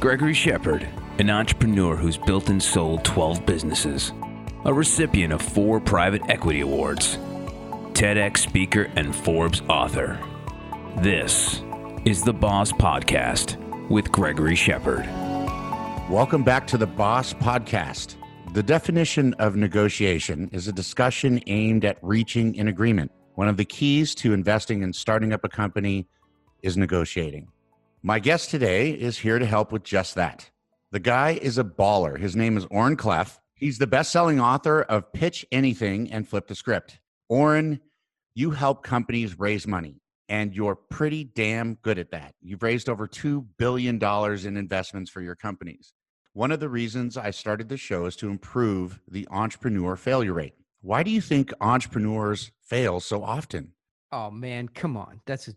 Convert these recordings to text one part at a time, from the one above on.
Gregory Shepard, an entrepreneur who's built and sold 12 businesses, a recipient of four private equity awards, TEDx speaker, and Forbes author. This is the Boss Podcast with Gregory Shepard. Welcome back to the Boss Podcast. The definition of negotiation is a discussion aimed at reaching an agreement. One of the keys to investing and starting up a company is negotiating. My guest today is here to help with just that. The guy is a baller. His name is Oren Klaff. He's the best selling author of Pitch Anything and Flip the Script. Oren, you help companies raise money, and you're pretty damn good at that. You've raised over $2 billion in investments for your companies. One of the reasons I started the show is to improve the entrepreneur failure rate. Why do you think entrepreneurs fail so often? Oh man, come on. That's a,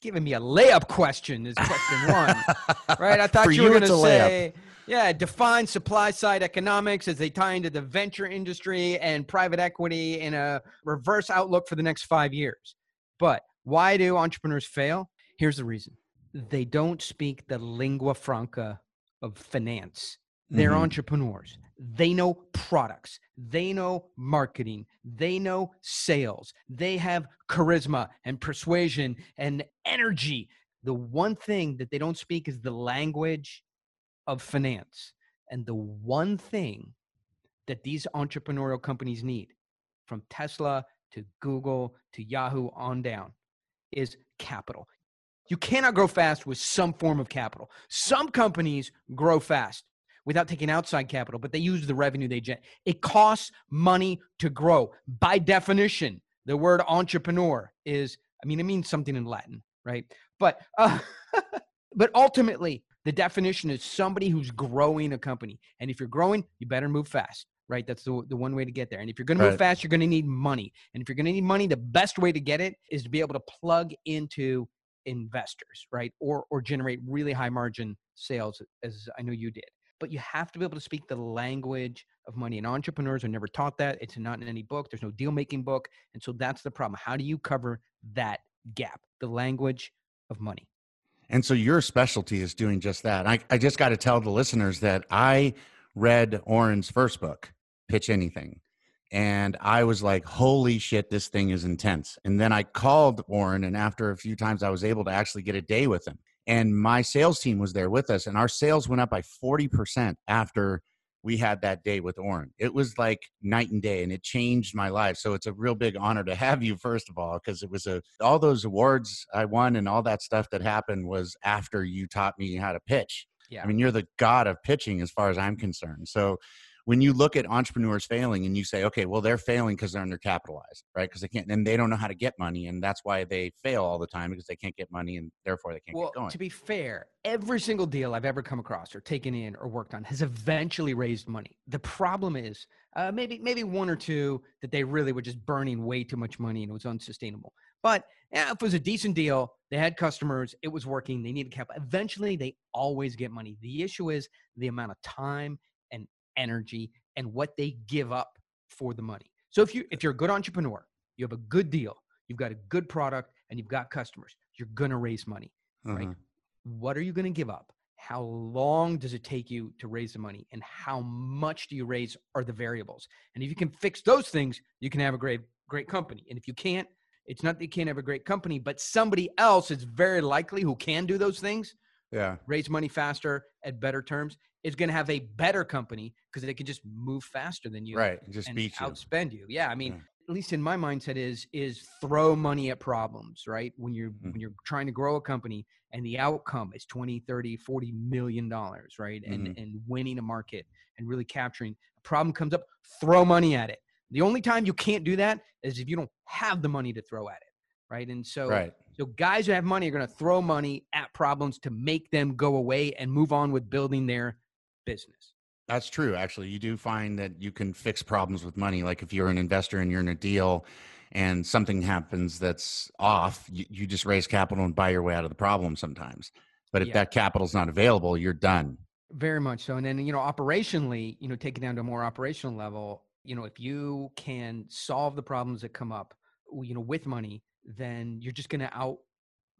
giving me a layup question is question one. right? I thought you you, were going to layup. say, yeah, define supply side economics as they tie into the venture industry and private equity in a reverse outlook for the next five years. But why do entrepreneurs fail? Here's the reason they don't speak the lingua franca of finance. They're Mhm. entrepreneurs. They know products. They know marketing. They know sales. They have charisma and persuasion and energy. The one thing that they don't speak is the language of finance. And the one thing that these entrepreneurial companies need, from Tesla to Google to Yahoo on down, is capital. You cannot grow fast with some form of capital. Some companies grow fast without taking outside capital, but they use the revenue they generate. It costs money to grow. By definition, the word entrepreneur is, I mean, it means something in Latin, right? But uh, but ultimately, the definition is somebody who's growing a company. And if you're growing, you better move fast, right? That's the, the one way to get there. And if you're going to move fast, you're going to need money. And if you're going to need money, the best way to get it is to be able to plug into investors, right? Or or generate really high margin sales, as I know you did. But you have to be able to speak the language of money. And entrepreneurs are never taught that. It's not in any book. There's no deal making book. And so that's the problem. How do you cover that gap? The language of money. And so your specialty is doing just that. I, I just got to tell the listeners that I read Oren's first book, Pitch Anything. And I was like, holy shit, this thing is intense. And then I called Oren, and after a few times, I was able to actually get a day with him. And my sales team was there with us, and our sales went up by 40% after we had that day with Oren. It was like night and day, and it changed my life. So it's a real big honor to have you, first of all, because it was a all those awards I won and all that stuff that happened was after you taught me how to pitch. Yeah. I mean, you're the god of pitching as far as I'm concerned. So when you look at entrepreneurs failing and you say, okay, well, they're failing because they're undercapitalized, right? Because they can't, and they don't know how to get money. And that's why they fail all the time because they can't get money and therefore they can't well, get going. to be fair, every single deal I've ever come across or taken in or worked on has eventually raised money. The problem is uh, maybe maybe one or two that they really were just burning way too much money and it was unsustainable. But yeah, if it was a decent deal, they had customers, it was working, they needed capital. Eventually, they always get money. The issue is the amount of time energy and what they give up for the money. So if you if you're a good entrepreneur, you have a good deal, you've got a good product, and you've got customers, you're gonna raise money right? Uh-huh. What are you going to give up? How long does it take you to raise the money? And how much do you raise are the variables. And if you can fix those things, you can have a great, great company. And if you can't, it's not that you can't have a great company, but somebody else is very likely who can do those things, Yeah. raise money faster at better terms, is going to have a better company because they can just move faster than you Right. Just and beat you. outspend you. Yeah, I mean, Yeah. at least in my mindset is is throw money at problems, right? When you're Mhm. when you're trying to grow a company and the outcome is 20, 30, 40 million dollars, right? And Mhm. and winning a market and really capturing a problem comes up, throw money at it. The only time you can't do that is if you don't have the money to throw at it, right? And so right. so guys who have money are going to throw money at problems to make them go away and move on with building their business. That's true. Actually, you do find that you can fix problems with money. Like if you're an investor and you're in a deal and something happens that's off, you, you just raise capital and buy your way out of the problem sometimes. But if Yeah. that capital's not available, you're done. Very much so. And then, you know, operationally, you know, take it down to a more operational level, you know, if you can solve the problems that come up, you know, with money, then you're just going to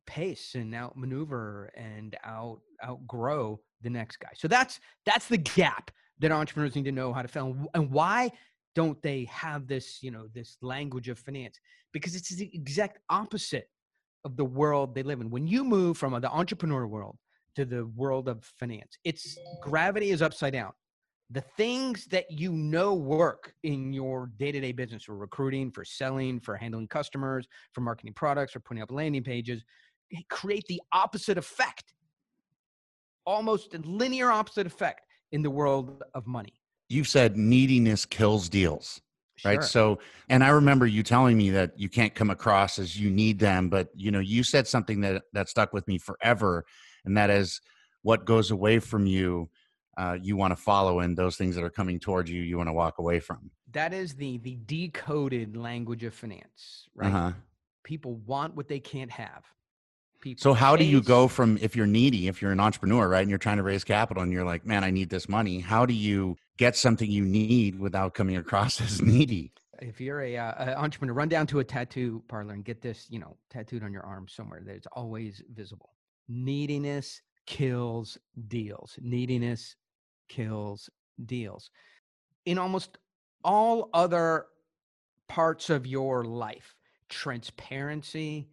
outpace and outmaneuver and out outgrow the next guy. So that's that's the gap that entrepreneurs need to know how to fill. And why don't they have this, you know, this language of finance? Because it's the exact opposite of the world they live in. When you move from the entrepreneur world to the world of finance, it's gravity is upside down. The things that you know work in your day-to-day business for recruiting, for selling, for handling customers, for marketing products, for putting up landing pages, create the opposite effect almost a linear opposite effect in the world of money. You've said neediness kills deals. Sure. Right. So, and I remember you telling me that you can't come across as you need them, but you know, you said something that that stuck with me forever, and that is what goes away from you, uh, you want to follow, and those things that are coming towards you, you want to walk away from. That is the the decoded language of finance, right? Uh-huh. People want what they can't have people. So how do you go from if you're needy, if you're an entrepreneur, right, and you're trying to raise capital, and you're like, man, I need this money. How do you get something you need without coming across as needy? If you're a, uh, entrepreneur, run down to a tattoo parlor and get this, you know, tattooed on your arm somewhere that it's always visible. Neediness kills deals. Neediness kills deals. In almost all other parts of your life, transparency,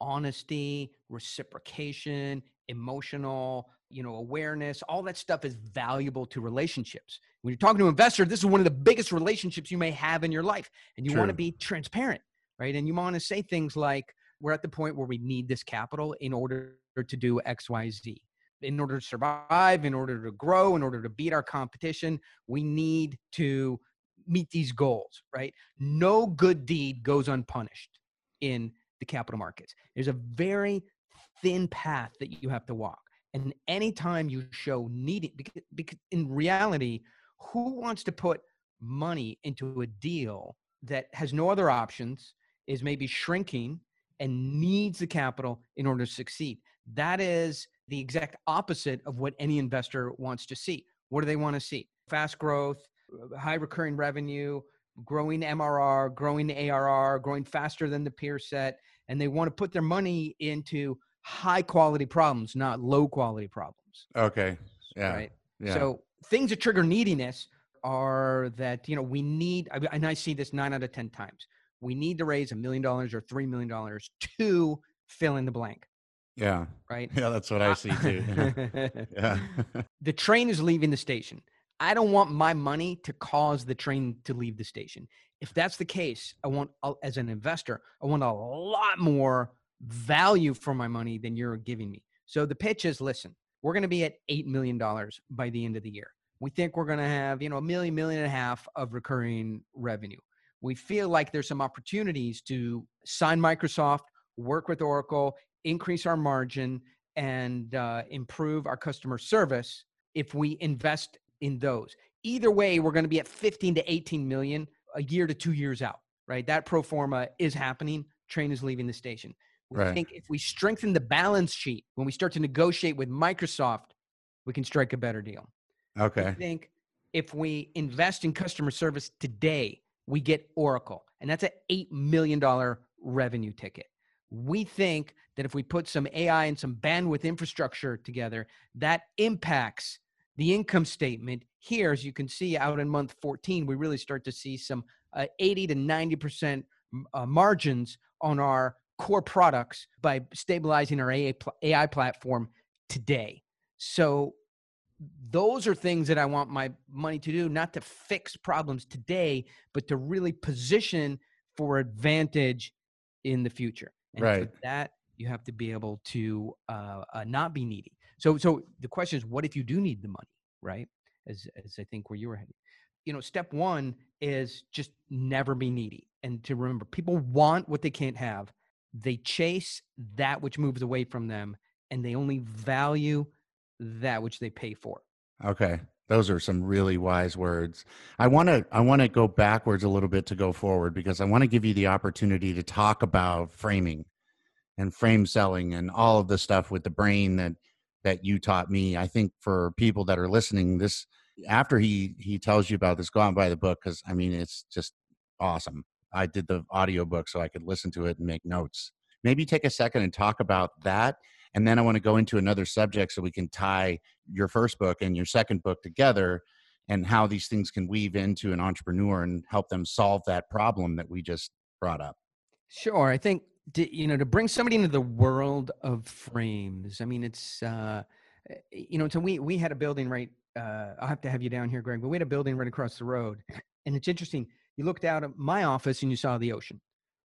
honesty, reciprocation, emotional, you know, awareness, all that stuff is valuable to relationships. When you're talking to an investor, this is one of the biggest relationships you may have in your life. And you want to be transparent, right? And you want to say things like, we're at the point where we need this capital in order to do X, Y, Z. In order to survive, in order to grow, in order to beat our competition, we need to meet these goals, right? No good deed goes unpunished in the capital markets. There's a very thin path that you have to walk. And anytime you show needing, because, because in reality, who wants to put money into a deal that has no other options, is maybe shrinking, and needs the capital in order to succeed? That is the exact opposite of what any investor wants to see. What do they want to see? Fast growth, uh, high recurring revenue, growing MRR, growing ARR, growing faster than the peer set, and they want to put their money into high quality problems, not low quality problems. Okay. Yeah. Right. Yeah. So things that trigger neediness are that you know we need, and I see this nine out of ten times. We need to raise a million dollars or three million dollars to fill in the blank. Yeah. Right. Yeah, that's what I see too. yeah. the train is leaving the station. I don't want my money to cause the train to leave the station. If that's the case, I want, as an investor, I want a lot more value for my money than you're giving me. So the pitch is listen, we're going to be at $8 million by the end of the year. We think we're going to have, you know, a million, million and a half of recurring revenue. We feel like there's some opportunities to sign Microsoft, work with Oracle, increase our margin, and uh, improve our customer service if we invest in those. Either way, we're going to be at 15 to 18 million a year to two years out, right? That pro forma is happening. Train is leaving the station. We right. think if we strengthen the balance sheet when we start to negotiate with Microsoft, we can strike a better deal. Okay. I think if we invest in customer service today, we get Oracle, and that's an $8 million revenue ticket. We think that if we put some AI and some bandwidth infrastructure together, that impacts the income statement here, as you can see out in month 14, we really start to see some uh, 80 to 90% uh, margins on our core products by stabilizing our AI, AI platform today. So those are things that I want my money to do, not to fix problems today, but to really position for advantage in the future. And right. that you have to be able to uh, uh, not be needy. So, so the question is, what if you do need the money, right? As as I think where you were heading. You know, step one is just never be needy, and to remember, people want what they can't have. They chase that which moves away from them, and they only value that which they pay for. Okay, those are some really wise words. I want to I want to go backwards a little bit to go forward because I want to give you the opportunity to talk about framing and frame selling and all of the stuff with the brain that that you taught me. I think for people that are listening, this after he he tells you about this, go out and buy the book because I mean it's just awesome. I did the audio book so I could listen to it and make notes. Maybe take a second and talk about that and then I want to go into another subject so we can tie your first book and your second book together and how these things can weave into an entrepreneur and help them solve that problem that we just brought up. Sure. I think, you know, to bring somebody into the world of frames, I mean, it's, uh, eh, you know, so we, we had a building right, uh, I'll have to have you down here, Greg, but we had a building right across the road. And it's interesting. You looked out at my office and you saw the ocean,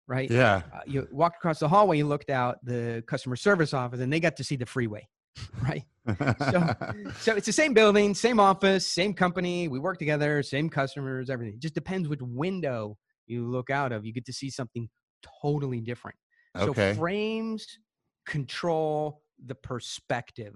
right? Yeah. Uh, you walked across the hallway, you looked out the customer service office and they got to see the freeway, right? so, so it's the same building, same office, same company. We work together, same customers, everything. It just depends which window you look out of. You get to see something totally different. Okay. So frames control the perspective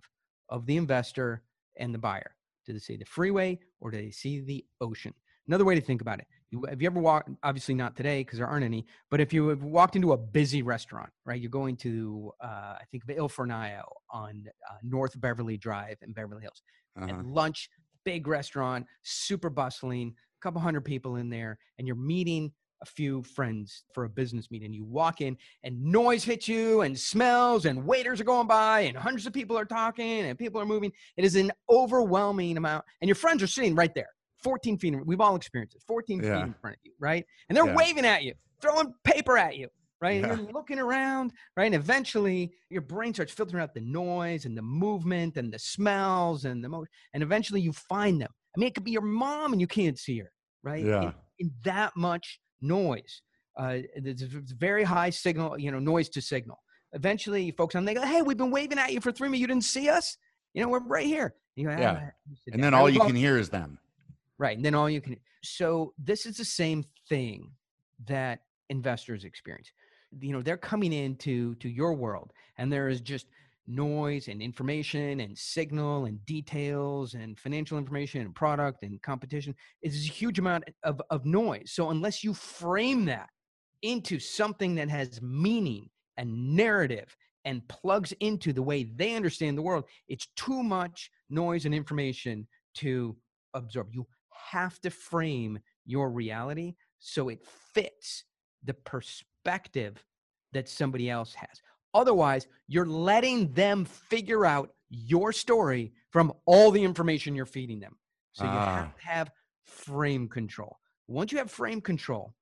of the investor and the buyer. Do they see the freeway or do they see the ocean? Another way to think about it. Have you ever walked, obviously not today because there aren't any, but if you have walked into a busy restaurant, right? You're going to, uh, I think, Il Fornaio on uh, North Beverly Drive in Beverly Hills. Uh-huh. At lunch, big restaurant, super bustling, a couple hundred people in there, and you're meeting a few friends for a business meeting. You walk in and noise hits you and smells and waiters are going by and hundreds of people are talking and people are moving. It is an overwhelming amount. And your friends are sitting right there, 14 feet. We've all experienced it, 14 Yeah. feet in front of you, right? And they're Yeah. waving at you, throwing paper at you. Right. Yeah. And you're looking around, right? And eventually your brain starts filtering out the noise and the movement and the smells and the mo and eventually you find them. I mean, it could be your mom and you can't see her, right? In- Yeah. in that much noise. Uh, it's a it's a very high signal, you know, noise to signal. Eventually, folks on. They go, "Hey, we've been waving at you for three minutes. You didn't see us. You know, we're right here." You go, Yeah. "Ah," sit And then all you can hear is them. Right, and then all you can. So this is the same thing that investors experience. You know, they're coming into to your world, and there is just noise and information and signal and details and financial information and product and competition. is a huge amount of, of noise. So unless you frame that into something that has meaning and narrative and plugs into the way they understand the world, it's too much noise and information to absorb. You have to frame your reality so it fits the perspective that somebody else has. Otherwise, you're letting them figure out your story from all the information you're feeding them. So you Ah. have to have frame control. Once you have frame control,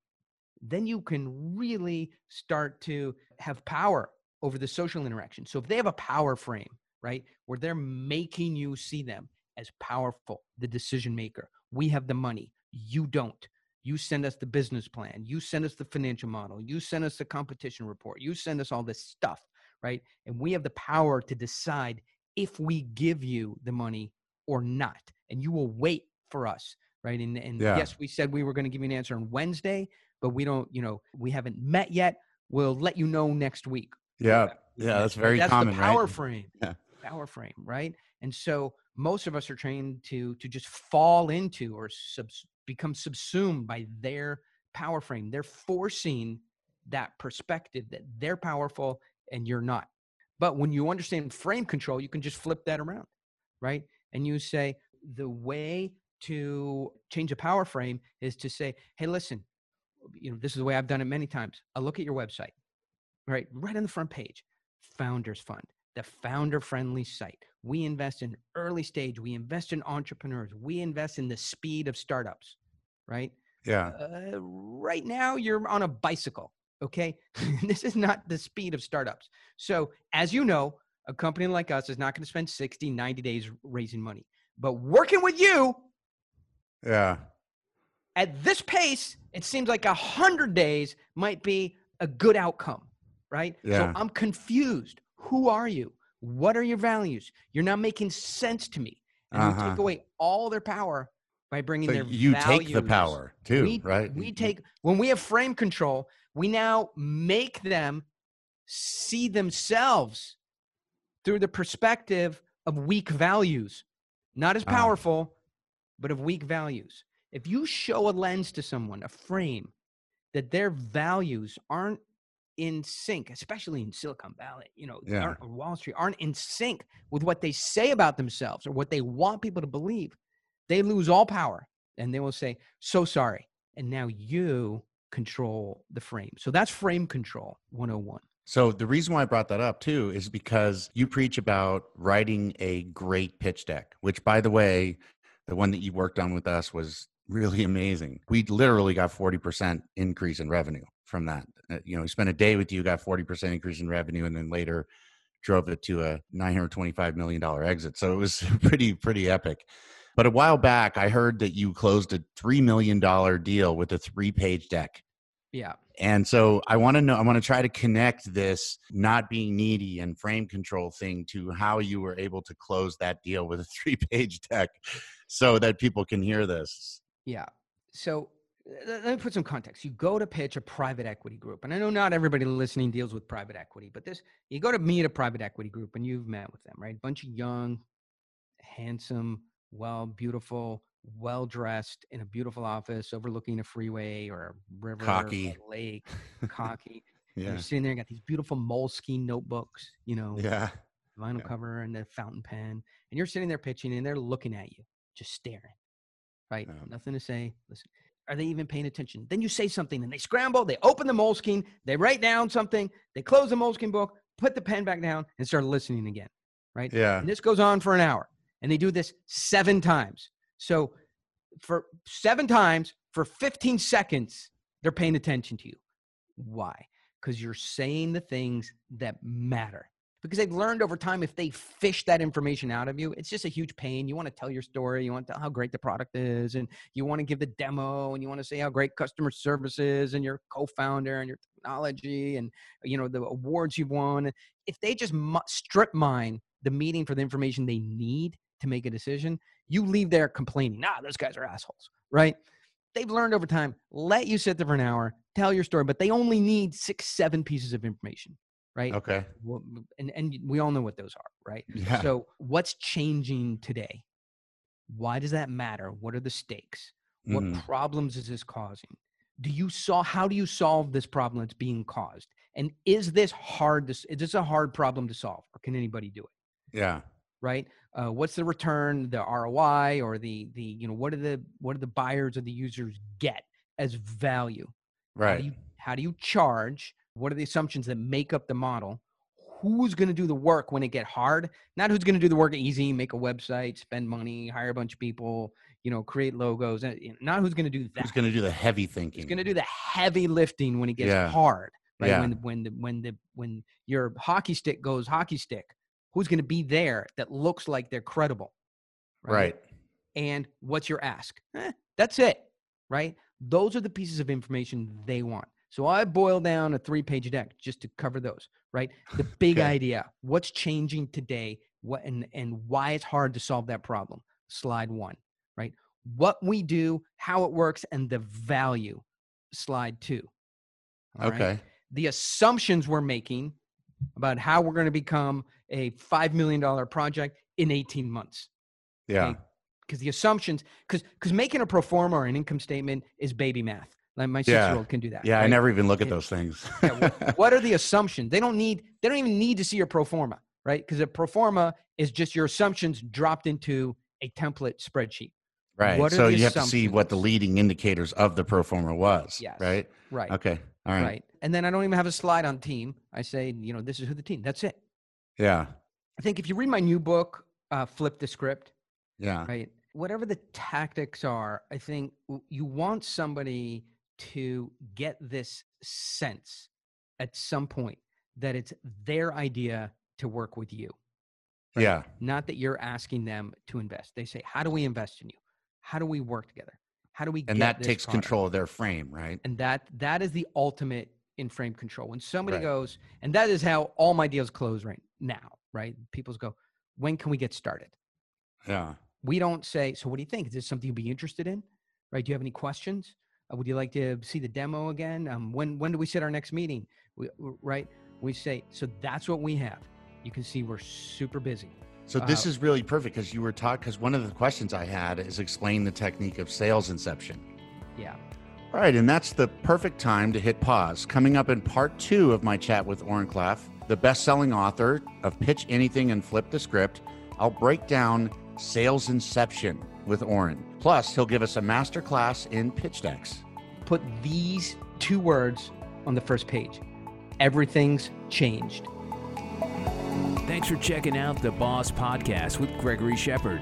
then you can really start to have power over the social interaction. So if they have a power frame, right, where they're making you see them as powerful, the decision maker, we have the money, you don't. You send us the business plan, you send us the financial model, you send us the competition report, you send us all this stuff, right? And we have the power to decide if we give you the money or not. And you will wait for us, right? And, and Yeah. yes, we said we were going to give you an answer on Wednesday, but we don't, you know, we haven't met yet. We'll let you know next week. Yeah. Yeah. That's very that's common, the power right? frame. Yeah. Power frame, right? And so most of us are trained to to just fall into or subs, become subsumed by their power frame. They're forcing that perspective that they're powerful and you're not. But when you understand frame control, you can just flip that around, right? And you say the way to change a power frame is to say, "Hey, listen, you know, this is the way I've done it many times. I look at your website, right? Right on the front page, Founders Fund, the founder friendly site. We invest in early stage, we invest in entrepreneurs, we invest in the speed of startups, right? Yeah. Uh, right now, you're on a bicycle, okay? this is not the speed of startups. So, as you know, a company like us is not going to spend 60, 90 days raising money. But working with you, Yeah. at this pace, it seems like a hundred days might be a good outcome, right? Yeah. So I'm confused. Who are you? What are your values? You're not making sense to me. And we Uh-huh. take away all their power by bringing So their you take the power too, we, right? We take when we have frame control, we now make them see themselves through the perspective of weak values, not as Ah. powerful, but of weak values. If you show a lens to someone, a frame, that their values aren't in sync, especially in Silicon Valley, you know, Yeah. aren't, or Wall Street, aren't in sync with what they say about themselves or what they want people to believe, they lose all power and they will say, So sorry. And now you control the frame. So that's frame control 101. So the reason why I brought that up too is because you preach about writing a great pitch deck, which by the way, the one that you worked on with us was really amazing. We literally got 40% increase in revenue from that. Uh, you know, we spent a day with you, got 40% increase in revenue, and then later drove it to a $925 million exit. So it was pretty, pretty epic. But a while back, I heard that you closed a $3 million deal with a three page deck. Yeah. And so I want to know, I want to try to connect this not being needy and frame control thing to how you were able to close that deal with a three page deck so that people can hear this. Yeah. So let me put some context. You go to pitch a private equity group, and I know not everybody listening deals with private equity, but this you go to meet a private equity group and you've met with them, right? A bunch of young, handsome, well, beautiful, well dressed in a beautiful office overlooking a freeway or a river, cocky, or a lake, cocky. yeah. You're sitting there, got these beautiful moleskin notebooks, you know, yeah, vinyl yeah. cover and the fountain pen, and you're sitting there pitching, and they're looking at you, just staring, right? Yeah. Nothing to say. Listen, are they even paying attention? Then you say something, and they scramble. They open the moleskin, they write down something, they close the moleskin book, put the pen back down, and start listening again, right? Yeah. And this goes on for an hour, and they do this seven times. So for seven times for 15 seconds, they're paying attention to you. Why? Because you're saying the things that matter. Because they've learned over time if they fish that information out of you, it's just a huge pain. You want to tell your story, you want to tell how great the product is, and you want to give the demo, and you want to say how great customer service is, and your co-founder, and your technology, and you know the awards you've won. If they just strip mine the meeting for the information they need to make a decision, you leave there complaining, nah, those guys are assholes, right? They've learned over time, let you sit there for an hour, tell your story, but they only need six, seven pieces of information, right? Okay. And, and we all know what those are, right? Yeah. So what's changing today? Why does that matter? What are the stakes? What Mhm. problems is this causing? Do you saw how do you solve this problem that's being caused? And is this hard to, s- is this a hard problem to solve or can anybody do it? Yeah. right uh, what's the return the roi or the the you know what are the what are the buyers or the users get as value how Right. do you how do you charge what are the assumptions that make up the model who's going to do the work when it get hard not who's going to do the work easy make a website spend money hire a bunch of people you know create logos uh, not who's going to do that Who's going to do the heavy thinking? Who's going to do the heavy lifting when it gets Yeah. hard right Yeah. when when the when the when your hockey stick goes hockey stick who's going to be there that looks like they're credible right. and what's your ask Eh, that's it right those are the pieces of information they want so i boil down a three page deck just to cover those right the big Okay. idea what's changing today what and and why it's hard to solve that problem slide one right what we do how it works and the value slide two All right? Okay. the assumptions we're making about how we're going to become a $5 million project in 18 months Yeah. okay? because the assumptions because because making a pro forma or an income statement is baby math like my six year old can do that Yeah. I never even look at those things. Yeah, what are the assumptions they don't need they don't even need to see your pro forma right because a pro forma is just your assumptions dropped into a template spreadsheet right. So you have to see what the leading indicators of the pro forma was. Yes. Right. right Okay. All right. right and then i don't even have a slide on team i say you know this is who the team that's it Yeah. I think if you read my new book, uh, Flip the Script, Yeah. right? Whatever the tactics are, I think you want somebody to get this sense at some point that it's their idea to work with you, right? Yeah. not that you're asking them to invest. They say, How do we invest in you? How do we work together? How do we get And that takes product?" control of their frame, right? And that that is the ultimate in frame control. When somebody Right. goes, and that is how all my deals close right now, right? People go, when can we get started? Yeah. We don't say, so what do you think? Is this something you'd be interested in? Right? Do you have any questions? Uh, would you like to see the demo again? Um, when when do we set our next meeting? We, right? We say, so that's what we have. You can see we're super busy. So this Uh, is really perfect because you were taught because one of the questions I had is explain the technique of sales inception. Yeah. All right, and that's the perfect time to hit pause. Coming up in part two of my chat with Oren Klaff, the best-selling author of Pitch Anything and Flip the Script, I'll break down sales inception with Oren. Plus, he'll give us a master class in pitch decks. Put these two words on the first page everything's changed. Thanks for checking out the Boss Podcast with Gregory Shepard.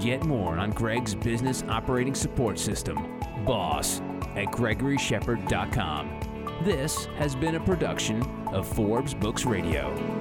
Get more on Greg's business operating support system, Boss, at gregoryshepard.com. This has been a production of Forbes Books Radio.